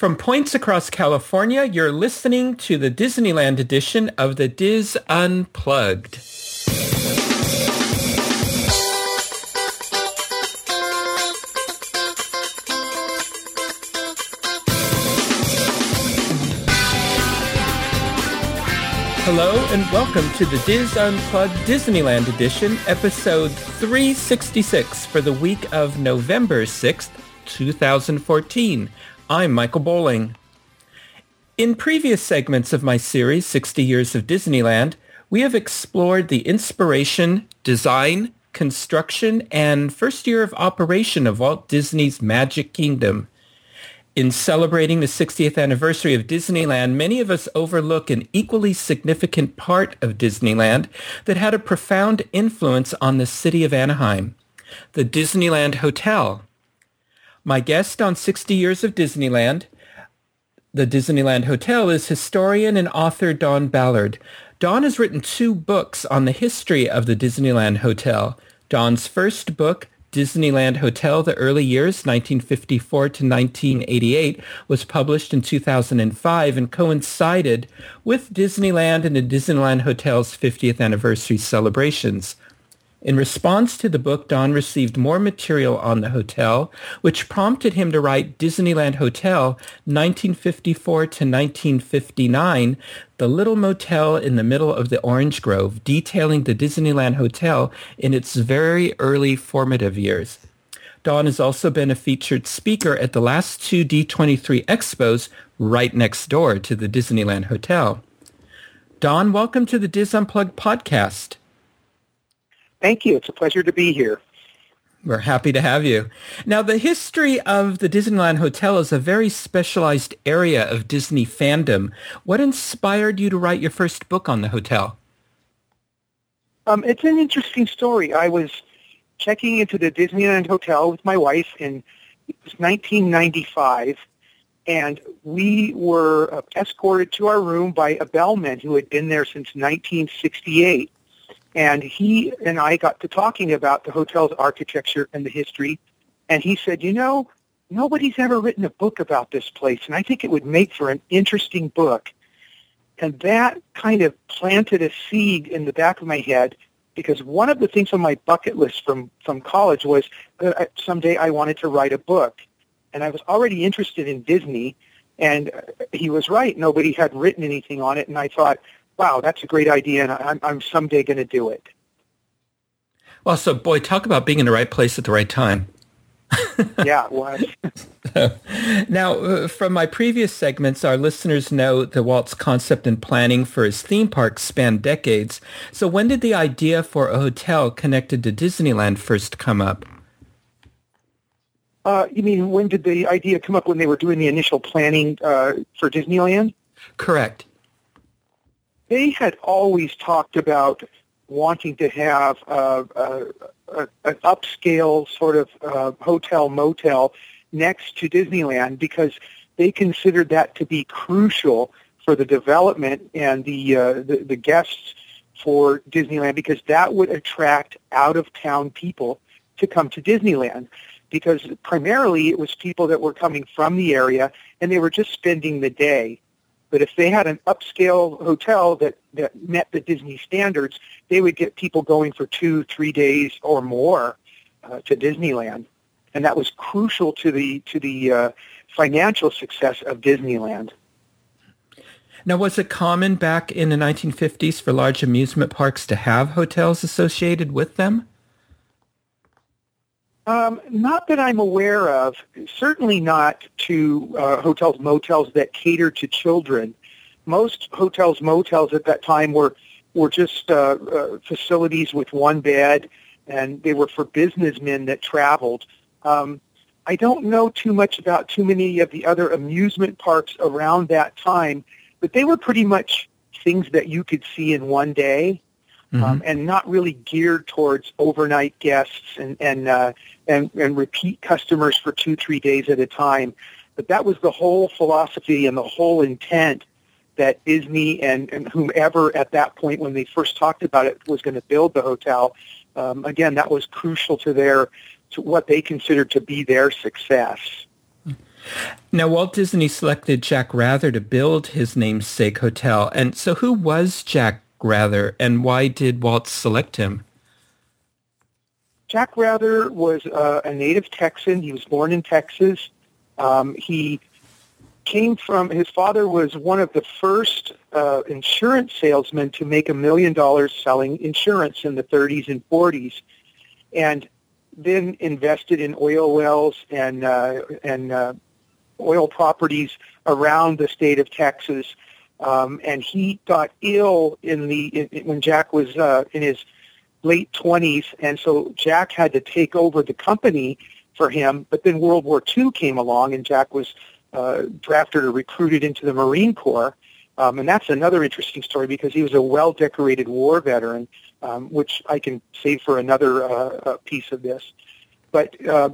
From points across California, you're listening to the Disneyland edition of the Dis Unplugged. Hello and welcome to the Dis Unplugged Disneyland edition, episode 366 for the week of November 6th, 2014. I'm Michael Bowling. In previous segments of my series, 60 Years of Disneyland, we have explored the inspiration, design, construction, and first year of operation of Walt Disney's Magic Kingdom. In celebrating the 60th anniversary of Disneyland, many of us overlook an equally significant part of Disneyland that had a profound influence on the city of Anaheim, the Disneyland Hotel. My guest on 60 Years of Disneyland, the Disneyland Hotel, is historian and author Don Ballard. Don has written two books on the history of the Disneyland Hotel. Don's first book, Disneyland Hotel, The Early Years, 1954 to 1988, was published in 2005 and coincided with Disneyland and the Disneyland Hotel's 50th anniversary celebrations. In response to the book, Don received more material on the hotel, which prompted him to write Disneyland Hotel 1954 to 1959, the little motel in the middle of the orange grove, detailing the Disneyland Hotel in its very early formative years. Don has also been a featured speaker at the last two D23 expos right next door to the Disneyland Hotel. Don, welcome to the Dis Unplugged podcast. Thank you. It's a pleasure to be here. We're happy to have you. Now, the history of the Disneyland Hotel is a very specialized area of Disney fandom. What inspired you to write your first book on the hotel? Um, it's an interesting story. I was checking into the Disneyland Hotel with my wife in 1995, and we were uh, escorted to our room by a bellman who had been there since 1968. And he and I got to talking about the hotel's architecture and the history. And he said, you know, nobody's ever written a book about this place, and I think it would make for an interesting book. And that kind of planted a seed in the back of my head because one of the things on my bucket list from, from college was that someday I wanted to write a book. And I was already interested in Disney, and he was right. Nobody had written anything on it, and I thought, wow, that's a great idea, and I'm, I'm someday going to do it. Well, so boy, talk about being in the right place at the right time. yeah, it was. now, uh, from my previous segments, our listeners know that Walt's concept and planning for his theme parks spanned decades. So when did the idea for a hotel connected to Disneyland first come up? Uh, you mean when did the idea come up when they were doing the initial planning uh, for Disneyland? Correct they had always talked about wanting to have uh, uh, uh, an upscale sort of uh, hotel motel next to Disneyland because they considered that to be crucial for the development and the, uh, the, the guests for Disneyland because that would attract out of town people to come to Disneyland because primarily it was people that were coming from the area and they were just spending the day but if they had an upscale hotel that, that met the Disney standards, they would get people going for two, three days or more uh, to Disneyland, and that was crucial to the to the uh, financial success of Disneyland. Now, was it common back in the 1950s for large amusement parks to have hotels associated with them? Um, not that I'm aware of. Certainly not to uh, hotels, motels that cater to children. Most hotels, motels at that time were were just uh, uh, facilities with one bed, and they were for businessmen that traveled. Um, I don't know too much about too many of the other amusement parks around that time, but they were pretty much things that you could see in one day mm-hmm. um, and not really geared towards overnight guests and and, uh, and and repeat customers for two three days at a time. But that was the whole philosophy and the whole intent that Disney and, and whomever at that point when they first talked about it was going to build the hotel. Um, again, that was crucial to their to what they considered to be their success. Now, Walt Disney selected Jack Wrather to build his namesake hotel. And so who was Jack Wrather and why did Walt select him? Jack Wrather was uh, a native Texan. He was born in Texas. Um, he came from, his father was one of the first uh, insurance salesmen to make a million dollars selling insurance in the 30s and 40s. And then invested in oil wells and, uh, and uh, oil properties around the state of Texas. Um, and he got ill in the in, when Jack was uh, in his late 20s, and so Jack had to take over the company for him. But then World War II came along, and Jack was uh, drafted or recruited into the Marine Corps. Um, and that's another interesting story because he was a well-decorated war veteran, um, which I can save for another uh, piece of this. But uh,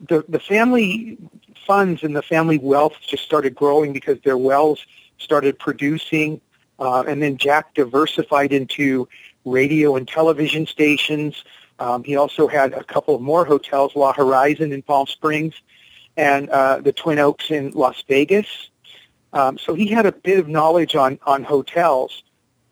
the the family funds and the family wealth just started growing because their wells started producing, uh, and then Jack diversified into radio and television stations. Um, he also had a couple of more hotels, La Horizon in Palm Springs, and uh, the Twin Oaks in Las Vegas. Um, so he had a bit of knowledge on on hotels.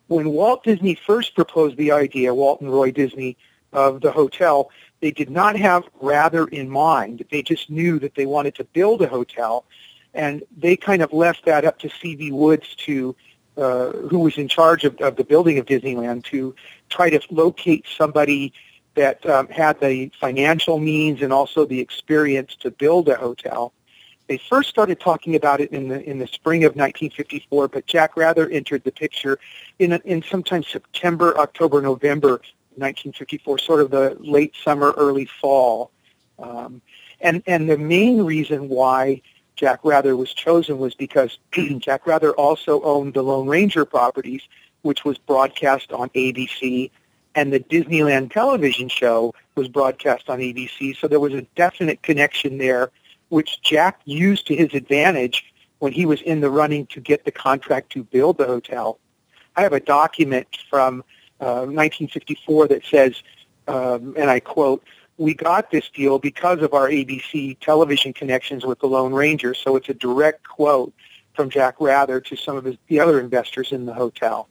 When Walt Disney first proposed the idea, Walt and Roy Disney of the hotel, they did not have Wrather in mind. They just knew that they wanted to build a hotel, and they kind of left that up to C.V. Woods to, uh, who was in charge of, of the building of Disneyland, to try to locate somebody that um, had the financial means and also the experience to build a hotel. They first started talking about it in the in the spring of 1954, but Jack Wrather entered the picture in a, in sometime September, October, November 1954, sort of the late summer, early fall. Um, and, and the main reason why Jack Wrather was chosen was because Jack Wrather also owned the Lone Ranger properties, which was broadcast on ABC, and the Disneyland television show was broadcast on ABC. So there was a definite connection there, which Jack used to his advantage when he was in the running to get the contract to build the hotel. I have a document from 1954 uh, that says, um, and I quote, we got this deal because of our ABC television connections with the Lone Ranger. So it's a direct quote from Jack Wrather to some of his, the other investors in the hotel.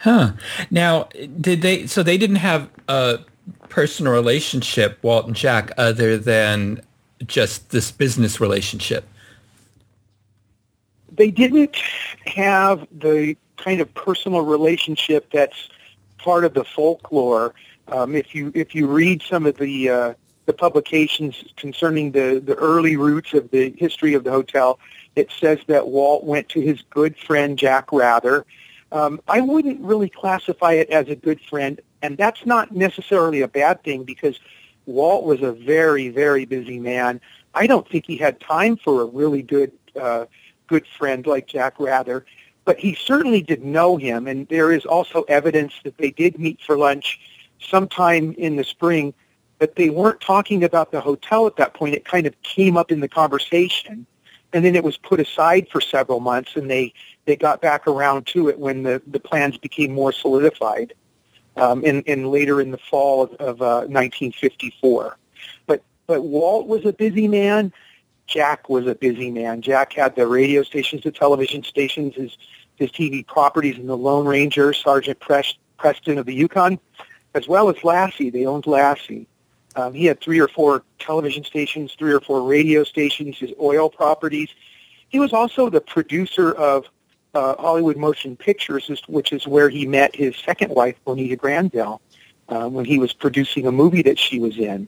Huh. Now, did they, so they didn't have a personal relationship, Walt and Jack, other than just this business relationship? They didn't have the kind of personal relationship that's part of the folklore. Um, if you if you read some of the uh, the publications concerning the the early roots of the history of the hotel, it says that Walt went to his good friend Jack Wrather. Um, I wouldn't really classify it as a good friend, and that's not necessarily a bad thing because Walt was a very very busy man. I don't think he had time for a really good uh, good friend like Jack Wrather but he certainly did know him, and there is also evidence that they did meet for lunch sometime in the spring, but they weren't talking about the hotel at that point. It kind of came up in the conversation, and then it was put aside for several months, and they, they got back around to it when the, the plans became more solidified um, in, in later in the fall of, of uh, 1954. But, but Walt was a busy man Jack was a busy man. Jack had the radio stations, the television stations, his his TV properties in the Lone Ranger, Sergeant Preston of the Yukon, as well as Lassie. They owned Lassie. Um, he had three or four television stations, three or four radio stations, his oil properties. He was also the producer of uh, Hollywood Motion Pictures, which is where he met his second wife, Bonita Granville, uh, when he was producing a movie that she was in.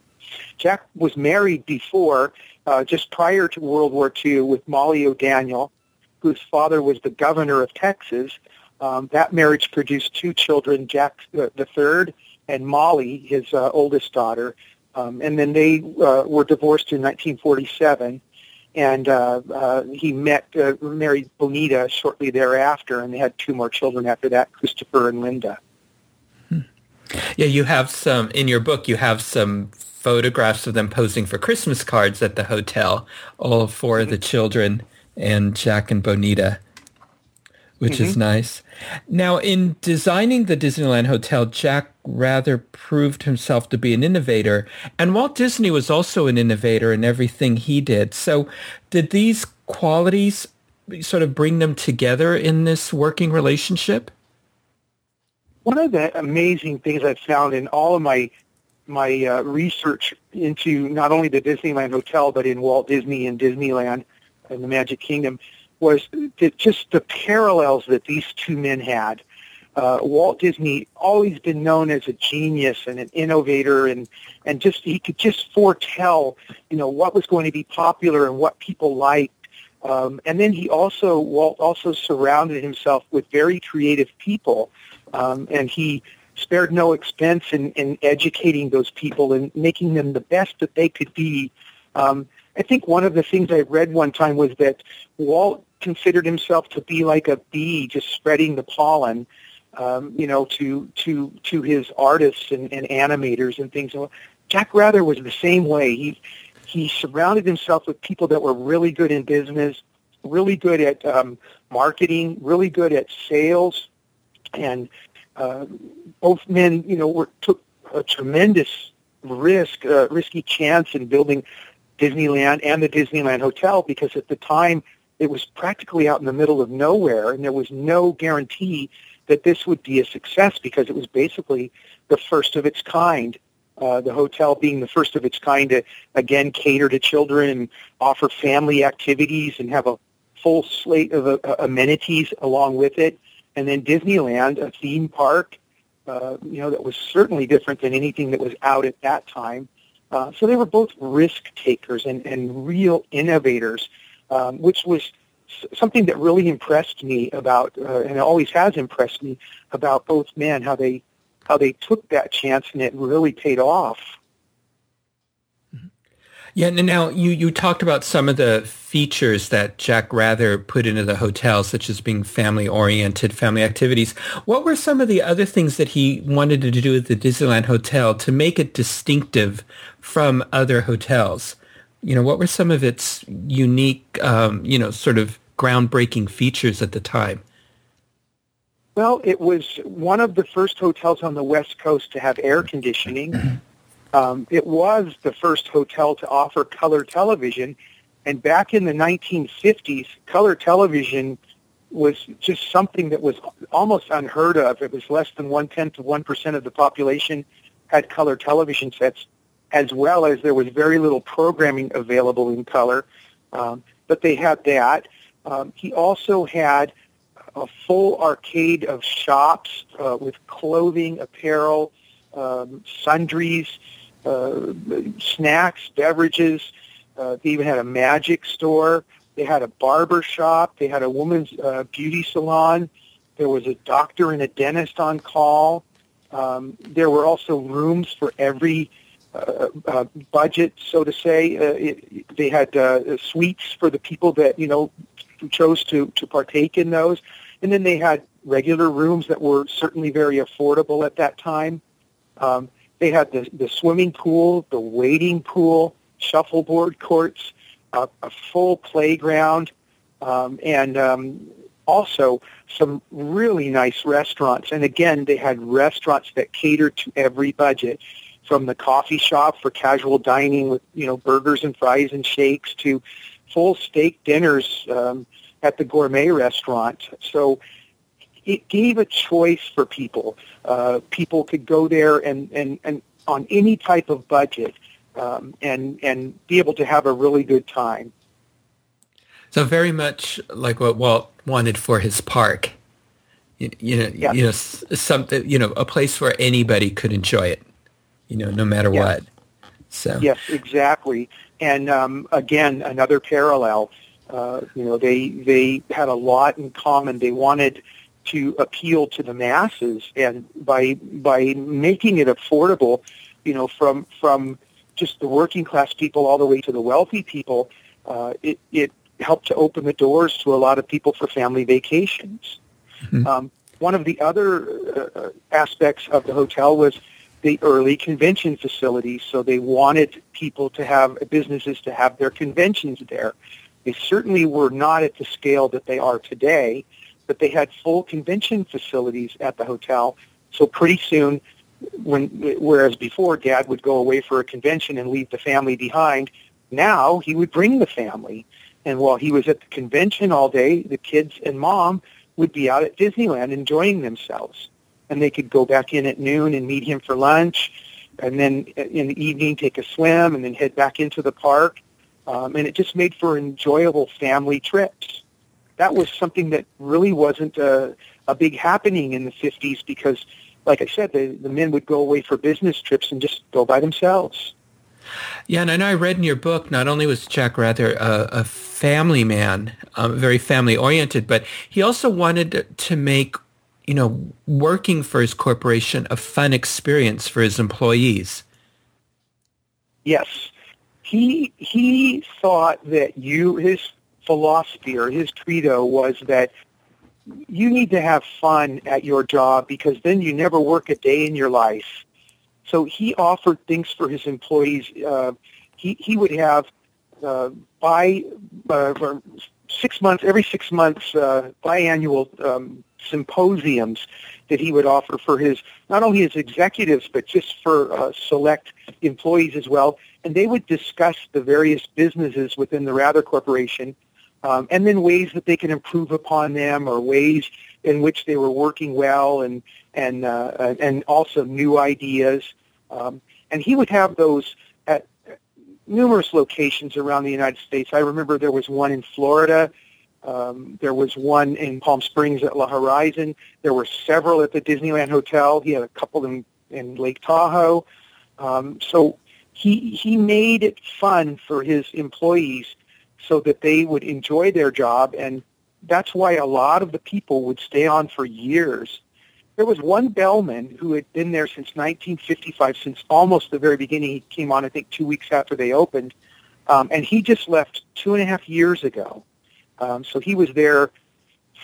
Jack was married before uh, just prior to World War II with Molly O'Daniel, whose father was the governor of Texas. Um, that marriage produced two children, Jack uh, the third and Molly, his uh, oldest daughter. Um, and then they uh, were divorced in 1947. And uh, uh, he met, uh, married Bonita shortly thereafter, and they had two more children after that, Christopher and Linda. Hmm. Yeah, you have some in your book. You have some photographs of them posing for Christmas cards at the hotel, all for the children and Jack and Bonita. Which mm-hmm. is nice. Now, in designing the Disneyland Hotel, Jack Wrather proved himself to be an innovator, and Walt Disney was also an innovator in everything he did. So, did these qualities sort of bring them together in this working relationship? One of the amazing things I've found in all of my my uh, research into not only the Disneyland Hotel but in Walt Disney and Disneyland and the Magic Kingdom was that just the parallels that these two men had. Uh, Walt Disney always been known as a genius and an innovator, and and just he could just foretell, you know, what was going to be popular and what people liked. Um, and then he also Walt also surrounded himself with very creative people, um, and he spared no expense in, in educating those people and making them the best that they could be. Um, I think one of the things I read one time was that Walt considered himself to be like a bee just spreading the pollen, um, you know, to to to his artists and, and animators and things. Jack Wrather was the same way. He he surrounded himself with people that were really good in business, really good at um, marketing, really good at sales, and uh, both men, you know, were, took a tremendous risk, uh, risky chance in building Disneyland and the Disneyland Hotel because at the time it was practically out in the middle of nowhere and there was no guarantee that this would be a success because it was basically the first of its kind. Uh, the hotel being the first of its kind to again cater to children and offer family activities and have a full slate of uh, amenities along with it. And then Disneyland, a theme park, uh, you know, that was certainly different than anything that was out at that time. Uh, so they were both risk takers and, and real innovators, um, which was something that really impressed me about, uh, and always has impressed me about both men, how they how they took that chance and it really paid off. Yeah, now you, you talked about some of the features that Jack Wrather put into the hotel, such as being family-oriented, family activities. What were some of the other things that he wanted to do at the Disneyland Hotel to make it distinctive from other hotels? You know, what were some of its unique, um, you know, sort of groundbreaking features at the time? Well, it was one of the first hotels on the West Coast to have air conditioning. Um, it was the first hotel to offer color television, and back in the 1950s, color television was just something that was almost unheard of. It was less than one tenth of one percent of the population had color television sets, as well as there was very little programming available in color. Um, but they had that. Um, he also had a full arcade of shops uh, with clothing, apparel, um, sundries, uh, snacks, beverages. Uh, they even had a magic store. They had a barber shop. They had a woman's uh, beauty salon. There was a doctor and a dentist on call. Um, there were also rooms for every uh, uh, budget, so to say. Uh, it, they had uh, suites for the people that you know chose to to partake in those, and then they had regular rooms that were certainly very affordable at that time. Um, they had the, the swimming pool, the wading pool, shuffleboard courts, uh, a full playground, um, and um, also some really nice restaurants. And again, they had restaurants that catered to every budget, from the coffee shop for casual dining with you know burgers and fries and shakes to full steak dinners um, at the gourmet restaurant. So it gave a choice for people. Uh, people could go there and, and, and on any type of budget um, and and be able to have a really good time. So very much like what Walt wanted for his park. You, you know, yes. you know, something, you know, a place where anybody could enjoy it, you know, no matter yes. what. So yes, exactly. And um, again, another parallel. Uh, you know, they they had a lot in common. They wanted to appeal to the masses, and by by making it affordable, you know, from from just the working class people all the way to the wealthy people, uh, it it helped to open the doors to a lot of people for family vacations. Mm-hmm. Um, one of the other uh, aspects of the hotel was the early convention facilities. So they wanted people to have businesses to have their conventions there. They certainly were not at the scale that they are today, but they had full convention facilities at the hotel. So pretty soon, when whereas before Dad would go away for a convention and leave the family behind, now he would bring the family. And while he was at the convention all day, the kids and mom would be out at Disneyland enjoying themselves. And they could go back in at noon and meet him for lunch, and then in the evening take a swim, and then head back into the park. Um, and it just made for enjoyable family trips. That was something that really wasn't a, a big happening in the 50s because, like I said, the, the men would go away for business trips and just go by themselves. Yeah, and I know I read in your book, not only was Jack Wrather a, a family man, um, very family oriented, but he also wanted to make, you know, working for his corporation a fun experience for his employees. Yes. He, he thought that you, his philosophy or his credo was that you need to have fun at your job because then you never work a day in your life. So he offered things for his employees. Uh, he he would have uh, by uh, six months, every six months, uh, biannual um, symposiums that he would offer for his not only his executives but just for uh, select employees as well. And they would discuss the various businesses within the Wrather Corporation, um, and then ways that they can improve upon them, or ways in which they were working well, and and uh, and also new ideas. Um, and he would have those numerous locations around the United States. I remember there was one in Florida. Um, there was one in Palm Springs at La Horizon. There were several at the Disneyland Hotel. He had a couple in, in Lake Tahoe. Um, so he he made it fun for his employees so that they would enjoy their job, and that's why a lot of the people would stay on for years there was one bellman who had been there since 1955, since almost the very beginning. He came on, I think, two weeks after they opened, um, and he just left two and a half years ago. Um, so he was there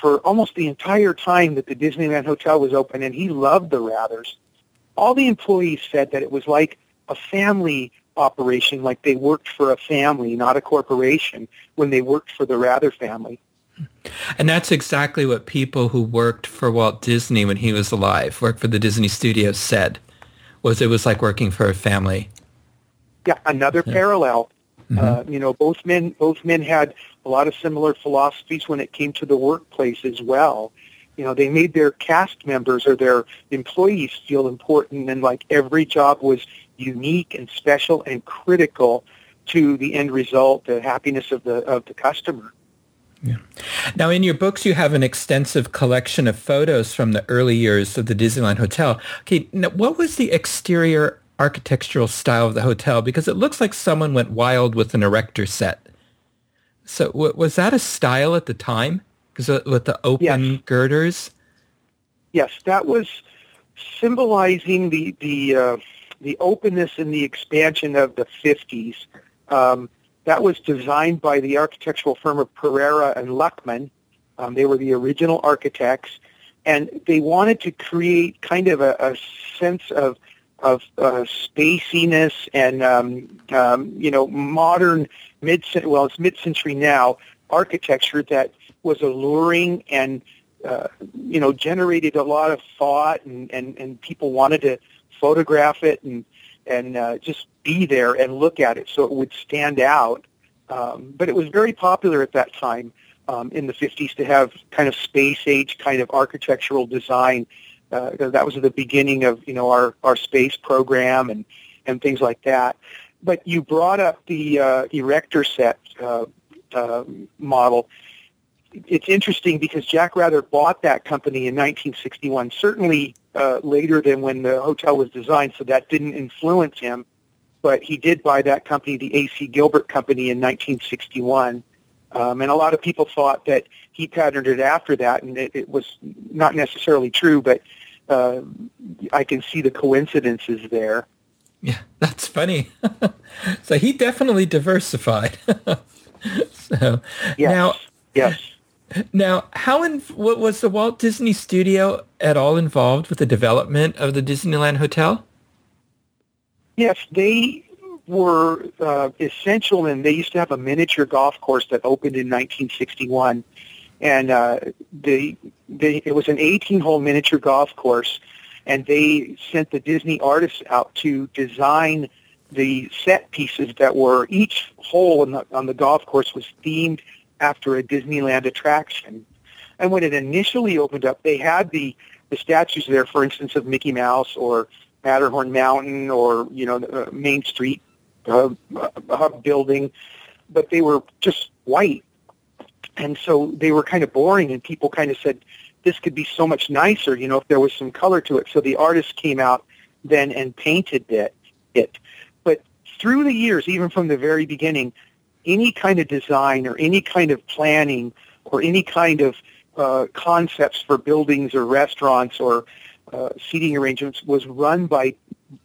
for almost the entire time that the Disneyland Hotel was open, and he loved the Wrathers. All the employees said that it was like a family operation, like they worked for a family, not a corporation, when they worked for the Wrather family. And that's exactly what people who worked for Walt Disney when he was alive, worked for the Disney Studios, said. Was it was like working for a family. Yeah, another yeah. parallel. Mm-hmm. Uh, you know, both men both men had a lot of similar philosophies when it came to the workplace as well. You know, they made their cast members or their employees feel important, and like every job was unique and special and critical to the end result, the happiness of the of the customer. Yeah. Now, in your books, you have an extensive collection of photos from the early years of the Disneyland Hotel. Okay, now, what was the exterior architectural style of the hotel? Because it looks like someone went wild with an erector set. So, w- was that a style at the time? Because with the open yes. girders. Yes, that was symbolizing the the uh, the openness and the expansion of the fifties. Um, that was designed by the architectural firm of Pereira and Luckman. Um, they were the original architects, and they wanted to create kind of a, a sense of of uh, spaciness and um, um, you know modern mid well it's mid century now architecture that was alluring and uh, you know generated a lot of thought and, and and people wanted to photograph it and and uh, just be there and look at it so it would stand out. Um, but it was very popular at that time um, in the 50s to have kind of space age kind of architectural design. Uh, that was the beginning of you know our, our space program and, and things like that. But you brought up the uh, erector set uh, uh, model. It's interesting because Jack Wrather bought that company in 1961. Certainly uh, later than when the hotel was designed, so that didn't influence him but he did buy that company, the A.C. Gilbert Company, in 1961. Um, and a lot of people thought that he patterned it after that, and it, it was not necessarily true, but uh, I can see the coincidences there. Yeah, that's funny. so he definitely diversified. so yes. now, yes. Now, how in, what was the Walt Disney Studio at all involved with the development of the Disneyland Hotel? Yes, they were uh, essential, and they used to have a miniature golf course that opened in 1961. and uh, the, the it was an 18-hole miniature golf course, and they sent the Disney artists out to design the set pieces that were each hole the, on the golf course was themed after a Disneyland attraction. And when it initially opened up, they had the the statues there, for instance, of Mickey Mouse or Matterhorn Mountain or you know uh, Main Street uh, hub building, but they were just white, and so they were kind of boring. And people kind of said this could be so much nicer, you know, if there was some color to it. So the artist came out then and painted it. It, but through the years, even from the very beginning, any kind of design or any kind of planning or any kind of uh, concepts for buildings or restaurants or uh, seating arrangements was run by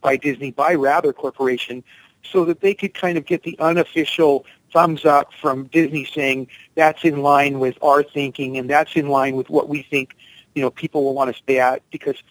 by Disney by Wrather Corporation, so that they could kind of get the unofficial thumbs up from Disney saying that's in line with our thinking and that's in line with what we think you know people will want to stay at. Because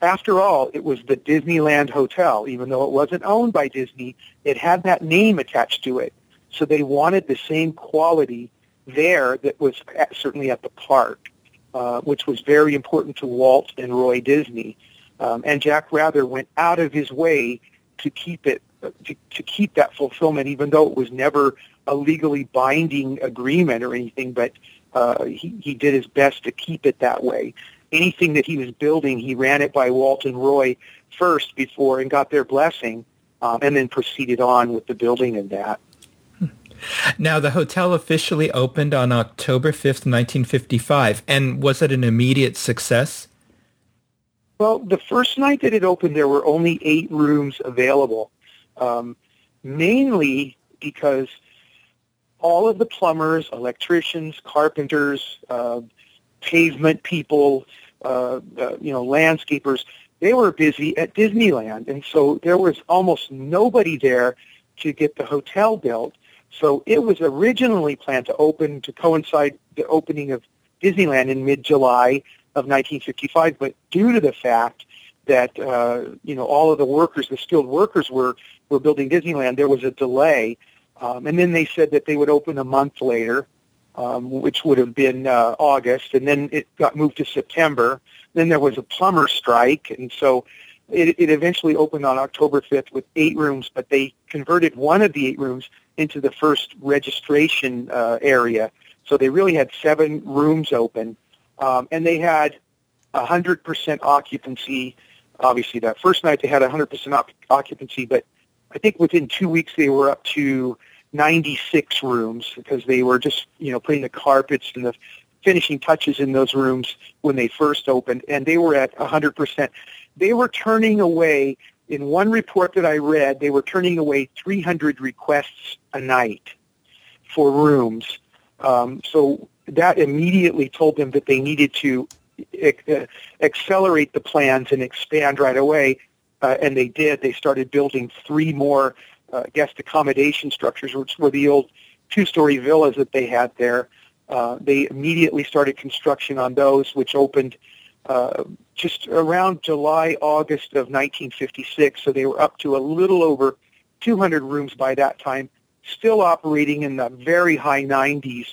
after all it was the Disneyland hotel even though it wasn't owned by Disney it had that name attached to it so they wanted the same quality there that was at, certainly at the park, uh, which was very important to Walt and Roy Disney. Um, and Jack Wrather went out of his way to keep it to, to keep that fulfillment, even though it was never a legally binding agreement or anything. But uh, he he did his best to keep it that way. Anything that he was building, he ran it by Walt and Roy first before and got their blessing, um, and then proceeded on with the building of that. Now, the hotel officially opened on October 5th, 1955, and was it an immediate success? Well, the first night that it opened, there were only eight rooms available, um, mainly because all of the plumbers, electricians, carpenters, uh, pavement people, uh, uh, you know, landscapers, they were busy at Disneyland, and so there was almost nobody there to get the hotel built. So it was originally planned to open to coincide the opening of Disneyland in mid-July of 1955, but due to the fact that uh, you know all of the workers, the skilled workers, were were building Disneyland, there was a delay, um, and then they said that they would open a month later, um, which would have been uh, August, and then it got moved to September. Then there was a plumber strike, and so it, it eventually opened on October 5th with eight rooms, but they converted one of the eight rooms into the first registration uh, area. So they really had seven rooms open, um, and they had 100% occupancy. Obviously, that first night they had 100% op- occupancy, but I think within two weeks they were up to 96 rooms because they were just, you know, putting the carpets and the finishing touches in those rooms when they first opened, and they were at 100%. They were turning away in one report that I read, they were turning away 300 requests a night for rooms. Um, so that immediately told them that they needed to uh, accelerate the plans and expand right away. Uh, and they did. They started building three more uh, guest accommodation structures, which were the old two-story villas that they had there. Uh, they immediately started construction on those, which opened uh, just around July, August of 1956. So they were up to a little over 200 rooms by that time, still operating in the very high 90s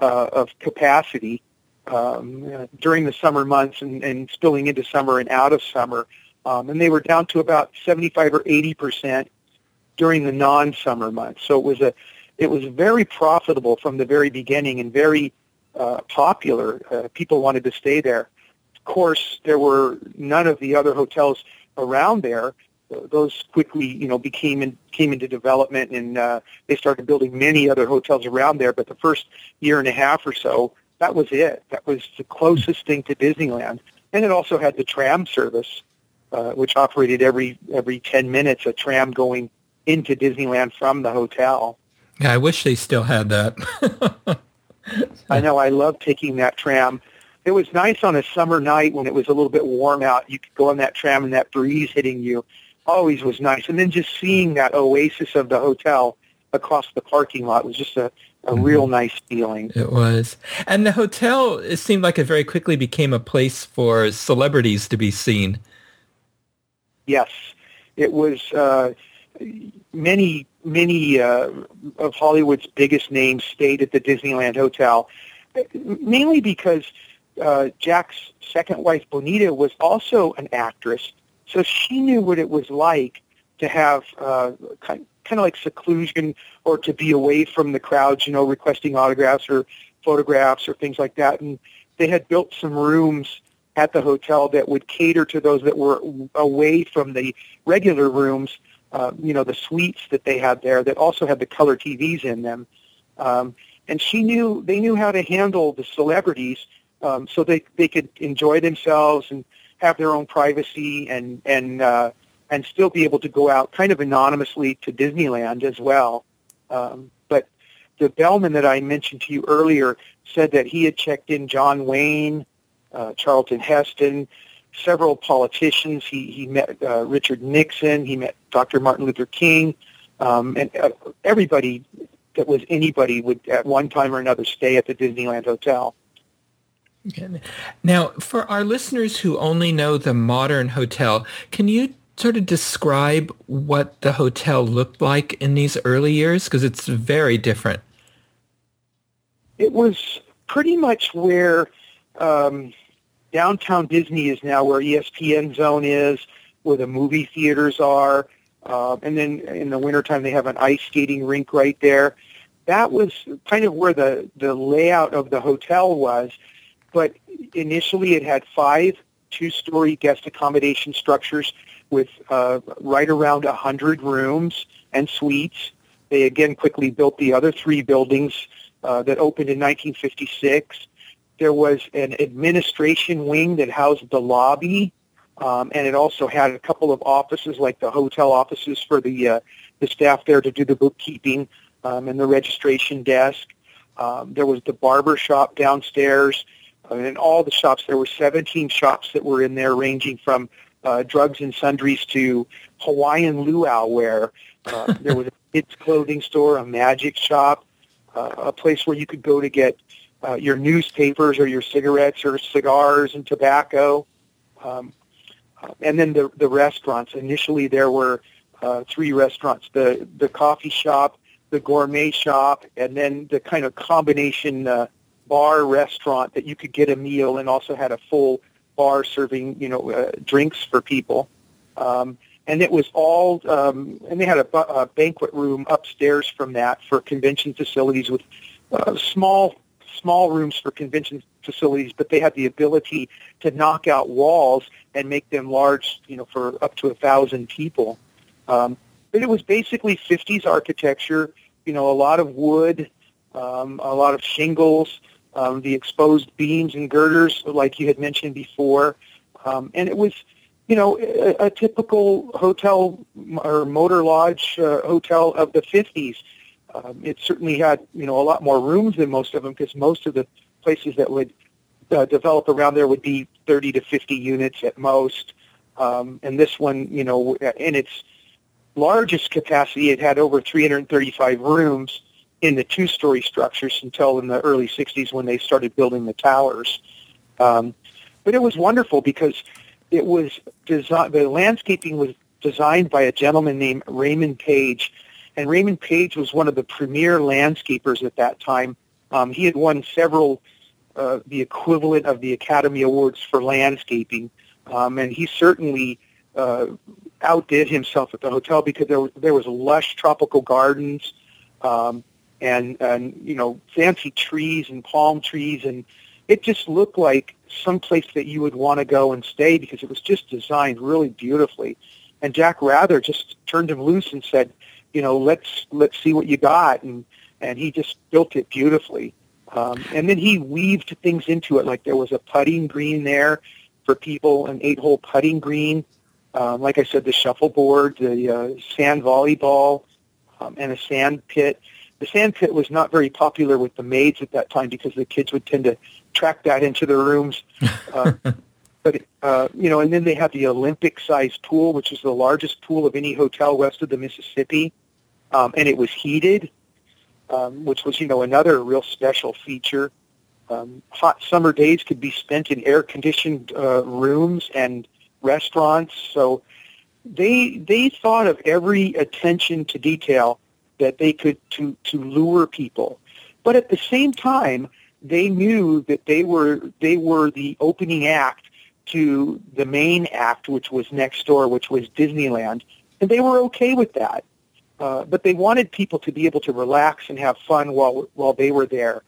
uh, of capacity um, uh, during the summer months and, and spilling into summer and out of summer. Um, and they were down to about 75 or 80 percent during the non-summer months. So it was a it was very profitable from the very beginning and very uh, popular. Uh, people wanted to stay there course, there were none of the other hotels around there. Those quickly, you know, became in, came into development, and uh, they started building many other hotels around there. But the first year and a half or so, that was it. That was the closest thing to Disneyland, and it also had the tram service, uh, which operated every every ten minutes. A tram going into Disneyland from the hotel. Yeah, I wish they still had that. I know. I love taking that tram it was nice on a summer night when it was a little bit warm out. You could go on that tram and that breeze hitting you always was nice. And then just seeing that oasis of the hotel across the parking lot was just a, a mm-hmm. real nice feeling. It was. And the hotel, it seemed like it very quickly became a place for celebrities to be seen. Yes. It was uh, many, many uh, of Hollywood's biggest names stayed at the Disneyland Hotel mainly because uh, Jack's second wife, Bonita, was also an actress, so she knew what it was like to have uh, kind, kind of like seclusion or to be away from the crowds, you know, requesting autographs or photographs or things like that. And they had built some rooms at the hotel that would cater to those that were away from the regular rooms, uh, you know, the suites that they had there that also had the color TVs in them. Um, and she knew they knew how to handle the celebrities um, so they they could enjoy themselves and have their own privacy and and uh, and still be able to go out kind of anonymously to Disneyland as well. Um, but the bellman that I mentioned to you earlier said that he had checked in John Wayne, uh, Charlton Heston, several politicians. He he met uh, Richard Nixon. He met Dr. Martin Luther King, um, and uh, everybody that was anybody would at one time or another stay at the Disneyland Hotel. Okay. Now, for our listeners who only know the modern hotel, can you sort of describe what the hotel looked like in these early years? Because it's very different. It was pretty much where um, downtown Disney is now, where ESPN Zone is, where the movie theaters are. Uh, and then in the wintertime, they have an ice skating rink right there. That was kind of where the, the layout of the hotel was. But initially, it had five two-story guest accommodation structures with uh, right around 100 rooms and suites. They again quickly built the other three buildings uh, that opened in 1956. There was an administration wing that housed the lobby, um, and it also had a couple of offices, like the hotel offices for the uh, the staff there to do the bookkeeping um, and the registration desk. Um, there was the barber shop downstairs, and in all the shops there were 17 shops that were in there, ranging from uh, drugs and sundries to Hawaiian luau wear. Uh, there was a kids clothing store, a magic shop, uh, a place where you could go to get uh, your newspapers or your cigarettes or cigars and tobacco. Um, uh, and then the the restaurants. Initially, there were uh, three restaurants: the the coffee shop, the gourmet shop, and then the kind of combination uh, bar restaurant that you could get a meal and also had a full bar serving you know uh, drinks for people. Um, and it was all, um, and they had a, a banquet room upstairs from that for convention facilities with uh, small small rooms for convention facilities, but they had the ability to knock out walls and make them large, you know, for up to a thousand people. Um, but it was basically 50s architecture, you know, a lot of wood, um, a lot of shingles, um, the exposed beams and girders, like you had mentioned before, um, and it was, you know, a, a typical hotel or motor lodge uh, hotel of the 50s. Um, it certainly had, you know, a lot more rooms than most of them because most of the places that would uh, develop around there would be 30 to 50 units at most. Um, and this one, you know, in its largest capacity, it had over 335 rooms in the two-story structures until in the early 60s when they started building the towers. Um, but it was wonderful because it was designed, the landscaping was designed by a gentleman named Raymond Page, and Raymond Page was one of the premier landscapers at that time. Um, he had won several, uh, the equivalent of the Academy Awards for landscaping, um, and he certainly uh, outdid himself at the hotel because there was, there was lush tropical gardens, um, and and you know fancy trees and palm trees, and it just looked like some place that you would want to go and stay because it was just designed really beautifully. And Jack Wrather just turned him loose and said, you know, let's let's see what you got, and and he just built it beautifully. Um, and then he weaved things into it, like there was a putting green there for people, an eight-hole putting green. Um, like I said, the shuffleboard, the uh, sand volleyball, um, and a sand pit. The sand pit was not very popular with the maids at that time because the kids would tend to track that into their rooms. Uh, but uh, you know, and then they had the Olympic-sized pool, which is the largest pool of any hotel west of the Mississippi, um, and it was heated, um, which was you know another real special feature. Um, hot summer days could be spent in air-conditioned uh, rooms and restaurants, so they they thought of every attention to detail that they could to to lure people, but at the same time they knew that they were they were the opening act to the main act, which was next door, which was Disneyland, and they were okay with that. Uh, but they wanted people to be able to relax and have fun while while they were there.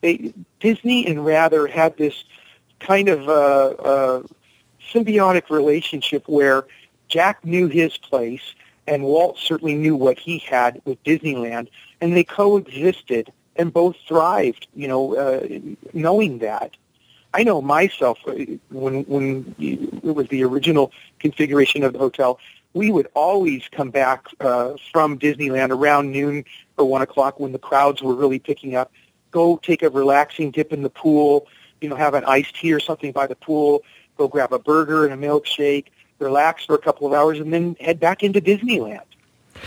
They Disney and Wrather had this kind of uh, uh, symbiotic relationship where Jack knew his place and Walt certainly knew what he had with Disneyland, and they coexisted and both thrived. You know, uh, knowing that. I know myself uh, when when it was the original configuration of the hotel. We would always come back uh, from Disneyland around noon or one o'clock when the crowds were really picking up. Go take a relaxing dip in the pool. You know, have an iced tea or something by the pool. Go grab a burger and a milkshake. Relax for a couple of hours, and then head back into Disneyland.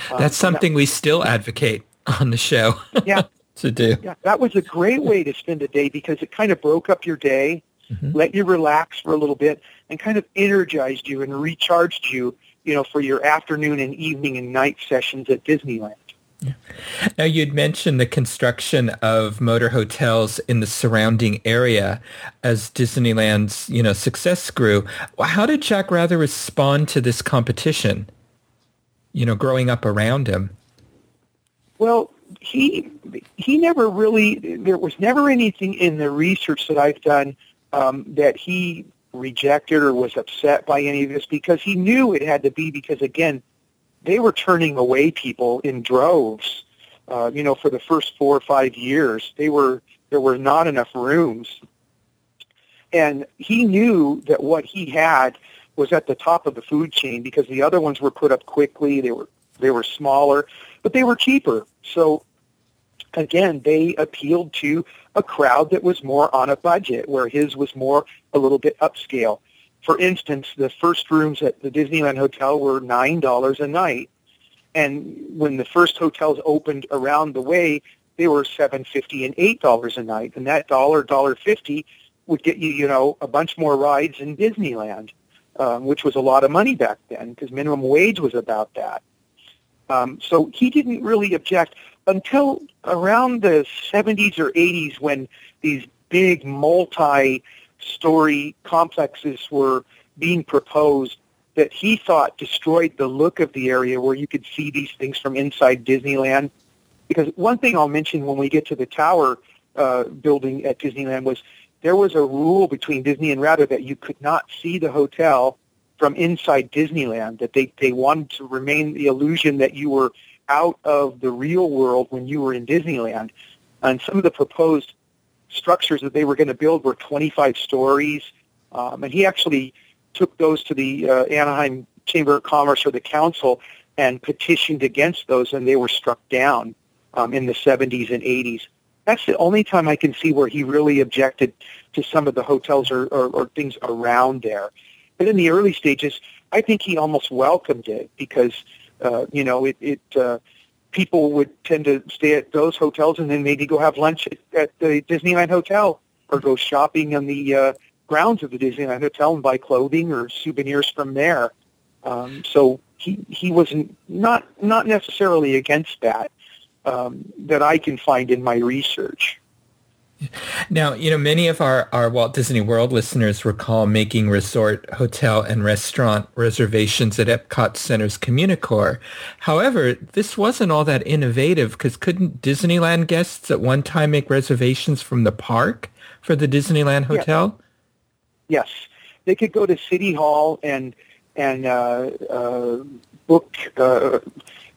That's um, something that, we still advocate on the show. Yeah, to do. Yeah, that was a great way to spend a day because it kind of broke up your day, mm-hmm. let you relax for a little bit, and kind of energized you and recharged you, you know, for your afternoon and evening and night sessions at Disneyland. Yeah. Now you'd mentioned the construction of motor hotels in the surrounding area as Disneyland's, you know, success grew. How did Jack Wrather respond to this competition? You know, growing up around him. Well, he he never really there was never anything in the research that I've done um, that he rejected or was upset by any of this because he knew it had to be because again they were turning away people in droves. Uh, you know, for the first four or five years, they were there were not enough rooms, and he knew that what he had was at the top of the food chain because the other ones were put up quickly. They were they were smaller, but they were cheaper. So again, they appealed to a crowd that was more on a budget, where his was more a little bit upscale. For instance, the first rooms at the Disneyland Hotel were nine dollars a night, and when the first hotels opened around the way, they were seven fifty and eight dollars a night, and that dollar dollar fifty would get you, you know, a bunch more rides in Disneyland, um, which was a lot of money back then because minimum wage was about that. Um, so he didn't really object until around the 70s or 80s when these big multi-story complexes were being proposed that he thought destroyed the look of the area where you could see these things from inside Disneyland. Because one thing I'll mention when we get to the tower uh, building at Disneyland was there was a rule between Disney and Wrather that you could not see the hotel from inside Disneyland, that they, they wanted to remain the illusion that you were out of the real world when you were in Disneyland. And some of the proposed structures that they were going to build were 25 stories. Um, and he actually took those to the uh, Anaheim Chamber of Commerce or the council and petitioned against those, and they were struck down um, in the 70s and 80s. That's the only time I can see where he really objected to some of the hotels or, or, or things around there. But in the early stages, I think he almost welcomed it because uh, you know, it, it uh, people would tend to stay at those hotels and then maybe go have lunch at, the Disneyland Hotel or go shopping on the uh, grounds of the Disneyland Hotel and buy clothing or souvenirs from there. Um, so he he was not not necessarily against that um, that I can find in my research. Now, you know, many of our, our Walt Disney World listeners recall making resort, hotel, and restaurant reservations at Epcot Center's Communicore. However, this wasn't all that innovative because couldn't Disneyland guests at one time make reservations from the park for the Disneyland Hotel? Yes. yes. They could go to City Hall and and uh, uh, book. Uh,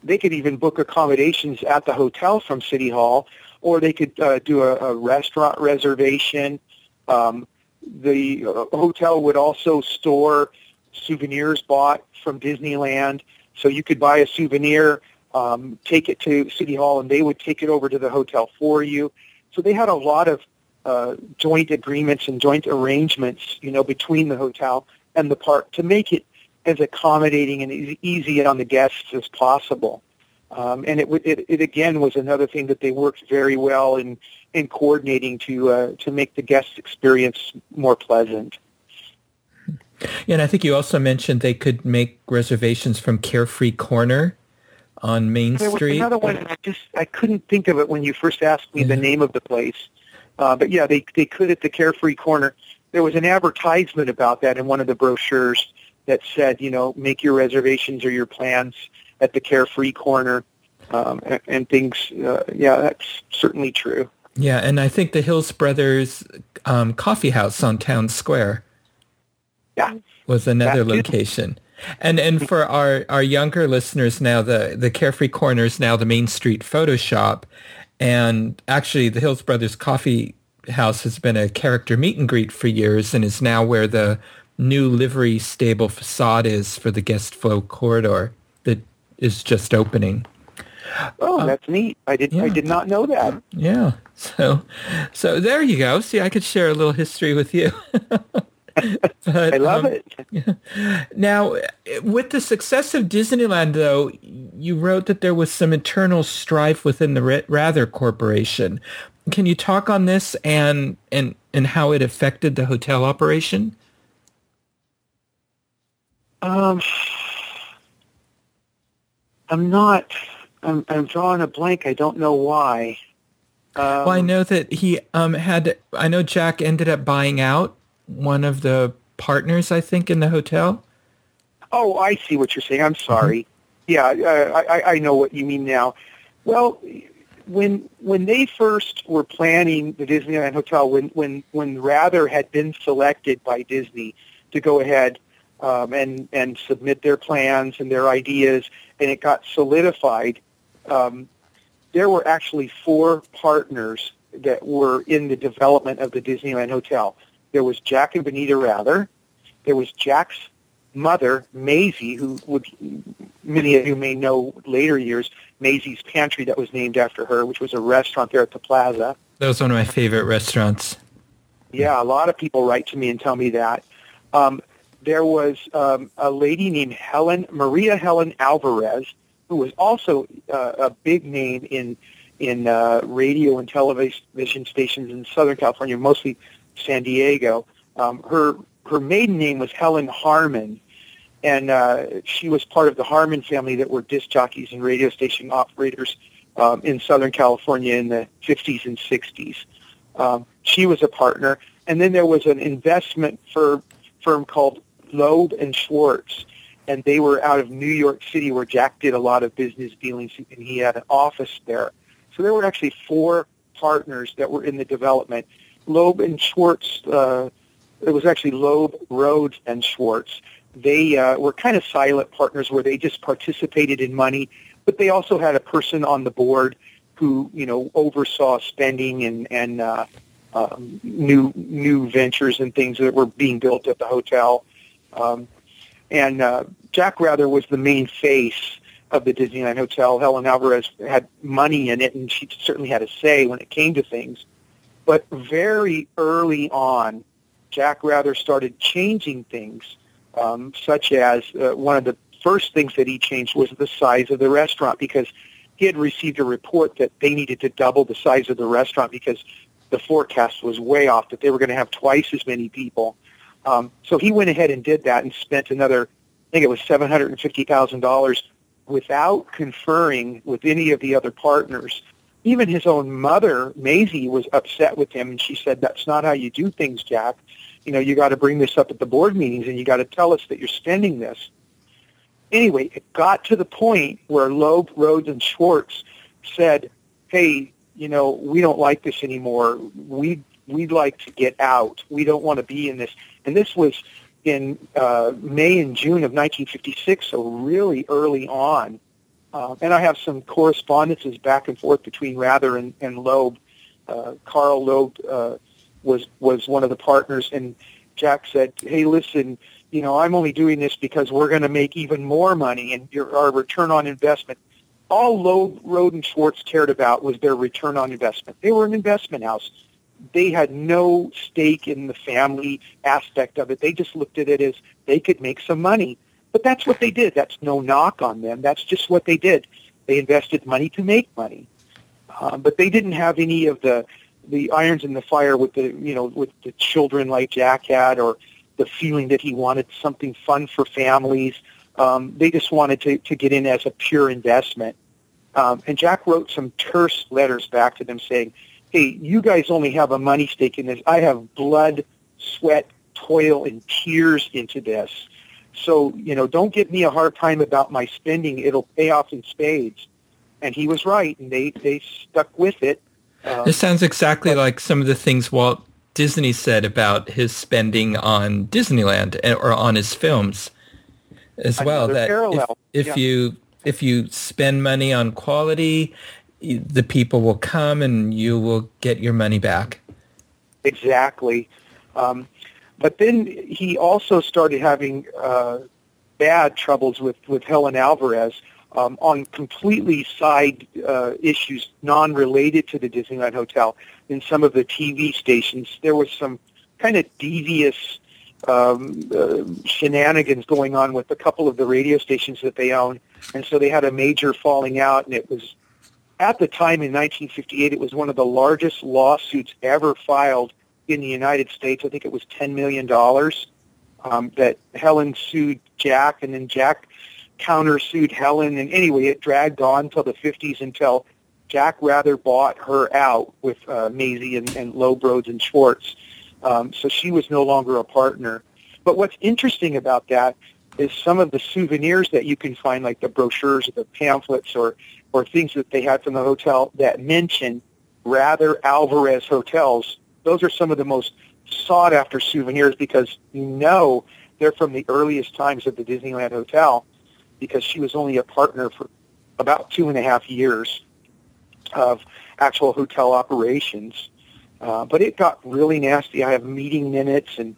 they could even book accommodations at the hotel from City Hall or they could uh, do a, a restaurant reservation. Um, the uh, hotel would also store souvenirs bought from Disneyland, so you could buy a souvenir, um, take it to City Hall, and they would take it over to the hotel for you. So they had a lot of uh, joint agreements and joint arrangements, you know, between the hotel and the park to make it as accommodating and as easy on the guests as possible. Um, and it, it, it again was another thing that they worked very well in in coordinating to uh, to make the guest experience more pleasant. Yeah, and I think you also mentioned they could make reservations from Carefree Corner on Main there Street. There was another one, I just I couldn't think of it when you first asked me yeah. the name of the place. Uh, but yeah, they they could at the Carefree Corner. There was an advertisement about that in one of the brochures that said, you know, make your reservations or your plans at the Carefree Corner, um, and, and things. Uh, yeah, that's certainly true. Yeah, and I think the Hills Brothers um, Coffee House on Town Square. Yeah, was another location. And and for our, our younger listeners now, the, the Carefree Corner is now the Main Street Photo Shop. And actually, the Hills Brothers Coffee House has been a character meet and greet for years and is now where the new livery stable facade is for the guest flow corridor is just opening. Oh, uh, that's neat. I did yeah. I did not know that. Yeah. So so there you go. See, I could share a little history with you. but, I love um, it. Now, with the success of Disneyland, though, you wrote that there was some internal strife within the Wrather Corporation. Can you talk on this and and and how it affected the hotel operation? Um, I'm not. I'm, I'm drawing a blank. I don't know why. Um, well, I know that he um, had. I know Jack ended up buying out one of the partners, I think, in the hotel. Oh, I see what you're saying. I'm sorry. Mm-hmm. Yeah, uh, I, I know what you mean now. Well, when when they first were planning the Disneyland Hotel, when when when Wrather had been selected by Disney to go ahead um, and and submit their plans and their ideas, and it got solidified. Um, there were actually four partners that were in the development of the Disneyland Hotel. There was Jack and Bonita Wrather. There was Jack's mother, Maisie, who would many of you may know later years, Maisie's Pantry that was named after her, which was a restaurant there at the plaza. That was one of my favorite restaurants. Yeah, a lot of people write to me and tell me that. Um, there was um, a lady named Helen Maria Helen Alvarez, who was also uh, a big name in in uh, radio and television stations in Southern California, mostly San Diego. Um, her her maiden name was Helen Harmon, and uh, she was part of the Harmon family that were disc jockeys and radio station operators um, in Southern California in the 50s and 60s. Um, she was a partner, and then there was an investment for, firm called Loeb and Schwartz, and they were out of New York City, where Jack did a lot of business dealings, and he had an office there. So there were actually four partners that were in the development, Loeb and Schwartz, uh, it was actually Loeb, Rhodes, and Schwartz. They uh, were kind of silent partners where they just participated in money, but they also had a person on the board who, you know, oversaw spending and, and uh, um, new new ventures and things that were being built at the hotel. Um, and uh, Jack Wrather was the main face of the Disneyland Hotel. Helen Alvarez had money in it, and she certainly had a say when it came to things. But very early on, Jack Wrather started changing things, um, such as uh, one of the first things that he changed was the size of the restaurant because he had received a report that they needed to double the size of the restaurant because the forecast was way off, that they were going to have twice as many people. Um, so he went ahead and did that and spent another, I think it was $750,000 without conferring with any of the other partners even his own mother, Maisie, was upset with him, and she said, "That's not how you do things, Jack. You know, you got to bring this up at the board meetings, and you got to tell us that you're spending this." Anyway, it got to the point where Loeb, Rhodes, and Schwartz said, "Hey, you know, we don't like this anymore. We we'd like to get out. We don't want to be in this." And this was in uh, May and June of 1956, so really early on. Uh, and I have some correspondences back and forth between Wrather and, and Loeb. Uh, Carl Loeb uh, was was one of the partners, and Jack said, "Hey, listen, you know, I'm only doing this because we're going to make even more money, and your, our return on investment." All Loeb, Rhodes, and Schwartz cared about was their return on investment. They were an investment house. They had no stake in the family aspect of it. They just looked at it as they could make some money. But that's what they did. That's no knock on them. That's just what they did. They invested money to make money. Um, but they didn't have any of the the irons in the fire with the you know with the children like Jack had, or the feeling that he wanted something fun for families. Um, they just wanted to to get in as a pure investment. Um, and Jack wrote some terse letters back to them saying, hey, you guys only have a money stake in this. I have blood, sweat, toil, and tears into this. So, you know, don't give me a hard time about my spending. It'll pay off in spades. And he was right, and they, they stuck with it. Um, this sounds exactly but, like some of the things Walt Disney said about his spending on Disneyland eh, or on his films as well. That parallel. if, if yeah. you if you spend money on quality, the people will come and you will get your money back. Exactly. Um, but then he also started having uh, bad troubles with, with Helen Alvarez um, on completely side uh, issues, non-related to the Disneyland Hotel. In some of the TV stations, there was some kind of devious um, uh, shenanigans going on with a couple of the radio stations that they own, and so they had a major falling out, and it was at the time in 1958, it was one of the largest lawsuits ever filed in the United States. I think it was $10 million um, that Helen sued Jack, and then Jack countersued Helen. And anyway, it dragged on till the 50s until Jack Wrather bought her out with uh, Maisie and, and Loeb Rhodes and Schwartz. Um, so she was no longer a partner. But what's interesting about that is some of the souvenirs that you can find, like the brochures or the pamphlets or, or things that they had from the hotel that mention Wrather Alvarez hotels. Those are some of the most sought after souvenirs because you know they're from the earliest times of the Disneyland Hotel because she was only a partner for about two and a half years of actual hotel operations. Uh, but it got really nasty. I have meeting minutes and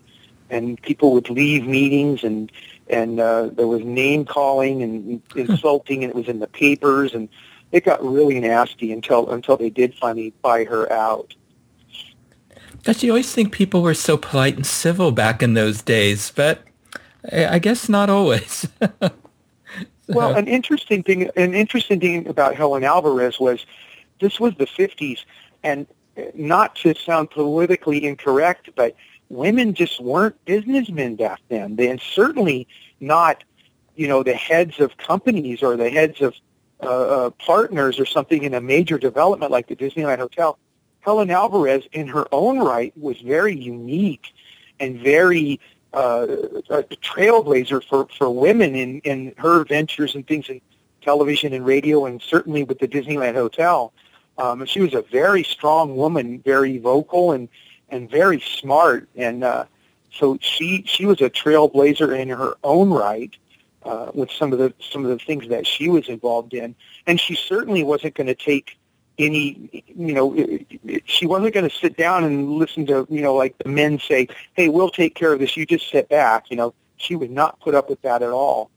and people would leave meetings and and uh, there was name calling and insulting and it was in the papers and it got really nasty until until they did finally buy her out. But you always think people were so polite and civil back in those days, but I guess not always. Well, an interesting thing, an interesting thing about Helen Alvarez was this was the 50s, and not to sound politically incorrect, but women just weren't businessmen back then. And certainly not, you know, the heads of companies or the heads of uh, uh, partners or something in a major development like the Disneyland Hotel. Helen Alvarez, in her own right, was very unique and very uh, a trailblazer for, for women in, in her ventures and things in television and radio and certainly with the Disneyland Hotel. Um, she was a very strong woman, very vocal and, and very smart. And uh, so she, she was a trailblazer in her own right. Uh, with some of the some of the things that she was involved in, and she certainly wasn't going to take any, you know, she wasn't going to sit down and listen to, you know, like the men say, hey, we'll take care of this. You just sit back. You know, she would not put up with that at all.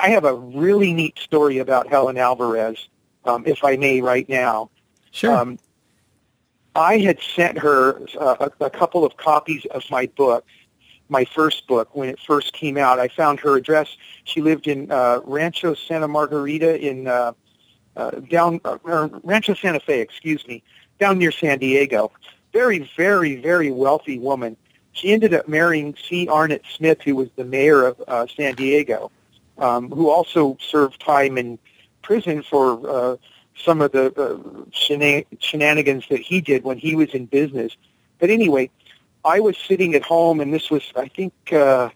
I have a really neat story about Helen Alvarez, um, if I may, right now. Sure. Um, I had sent her uh, a, a couple of copies of my book, my first book, when it first came out. I found her address. She lived in uh, Rancho Santa Margarita in uh, uh, down uh, Rancho Santa Fe, excuse me, down near San Diego. Very, very, very wealthy woman. She ended up marrying C. Arnholt Smith, who was the mayor of uh, San Diego, um, who also served time in prison for uh, some of the uh, shenan- shenanigans that he did when he was in business. But anyway, I was sitting at home, and this was, I think, uh,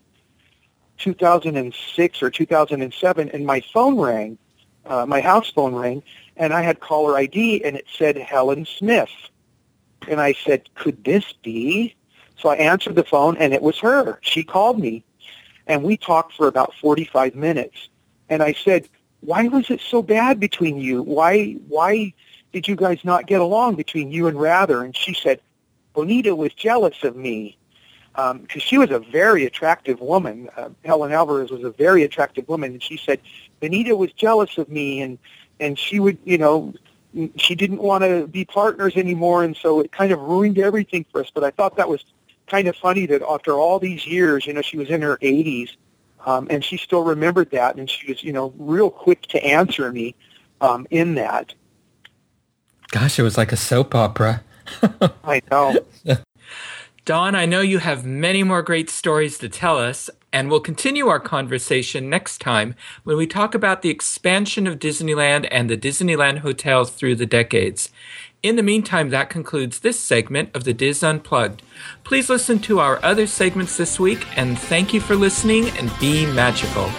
2006 or 2007, and my phone rang, uh, my house phone rang, and I had caller ID, and it said Helen Smith. And I said, could this be? So I answered the phone, and it was her. She called me, and we talked for about 45 minutes. And I said, why was it so bad between you? Why, why did you guys not get along between you and Wrather? And she said, Bonita was jealous of me because um, she was a very attractive woman. Uh, Helen Alvarez was a very attractive woman, and she said Bonita was jealous of me, and and she would, you know, she didn't want to be partners anymore, and so it kind of ruined everything for us. But I thought that was kind of funny that after all these years, you know, she was in her 80s, um, and she still remembered that, and she was, you know, real quick to answer me um, in that. Gosh, it was like a soap opera. I know. Don, I know you have many more great stories to tell us, and we'll continue our conversation next time when we talk about the expansion of Disneyland and the Disneyland hotels through the decades. In the meantime, that concludes this segment of the Dis Unplugged. Please listen to our other segments this week, and thank you for listening and be magical.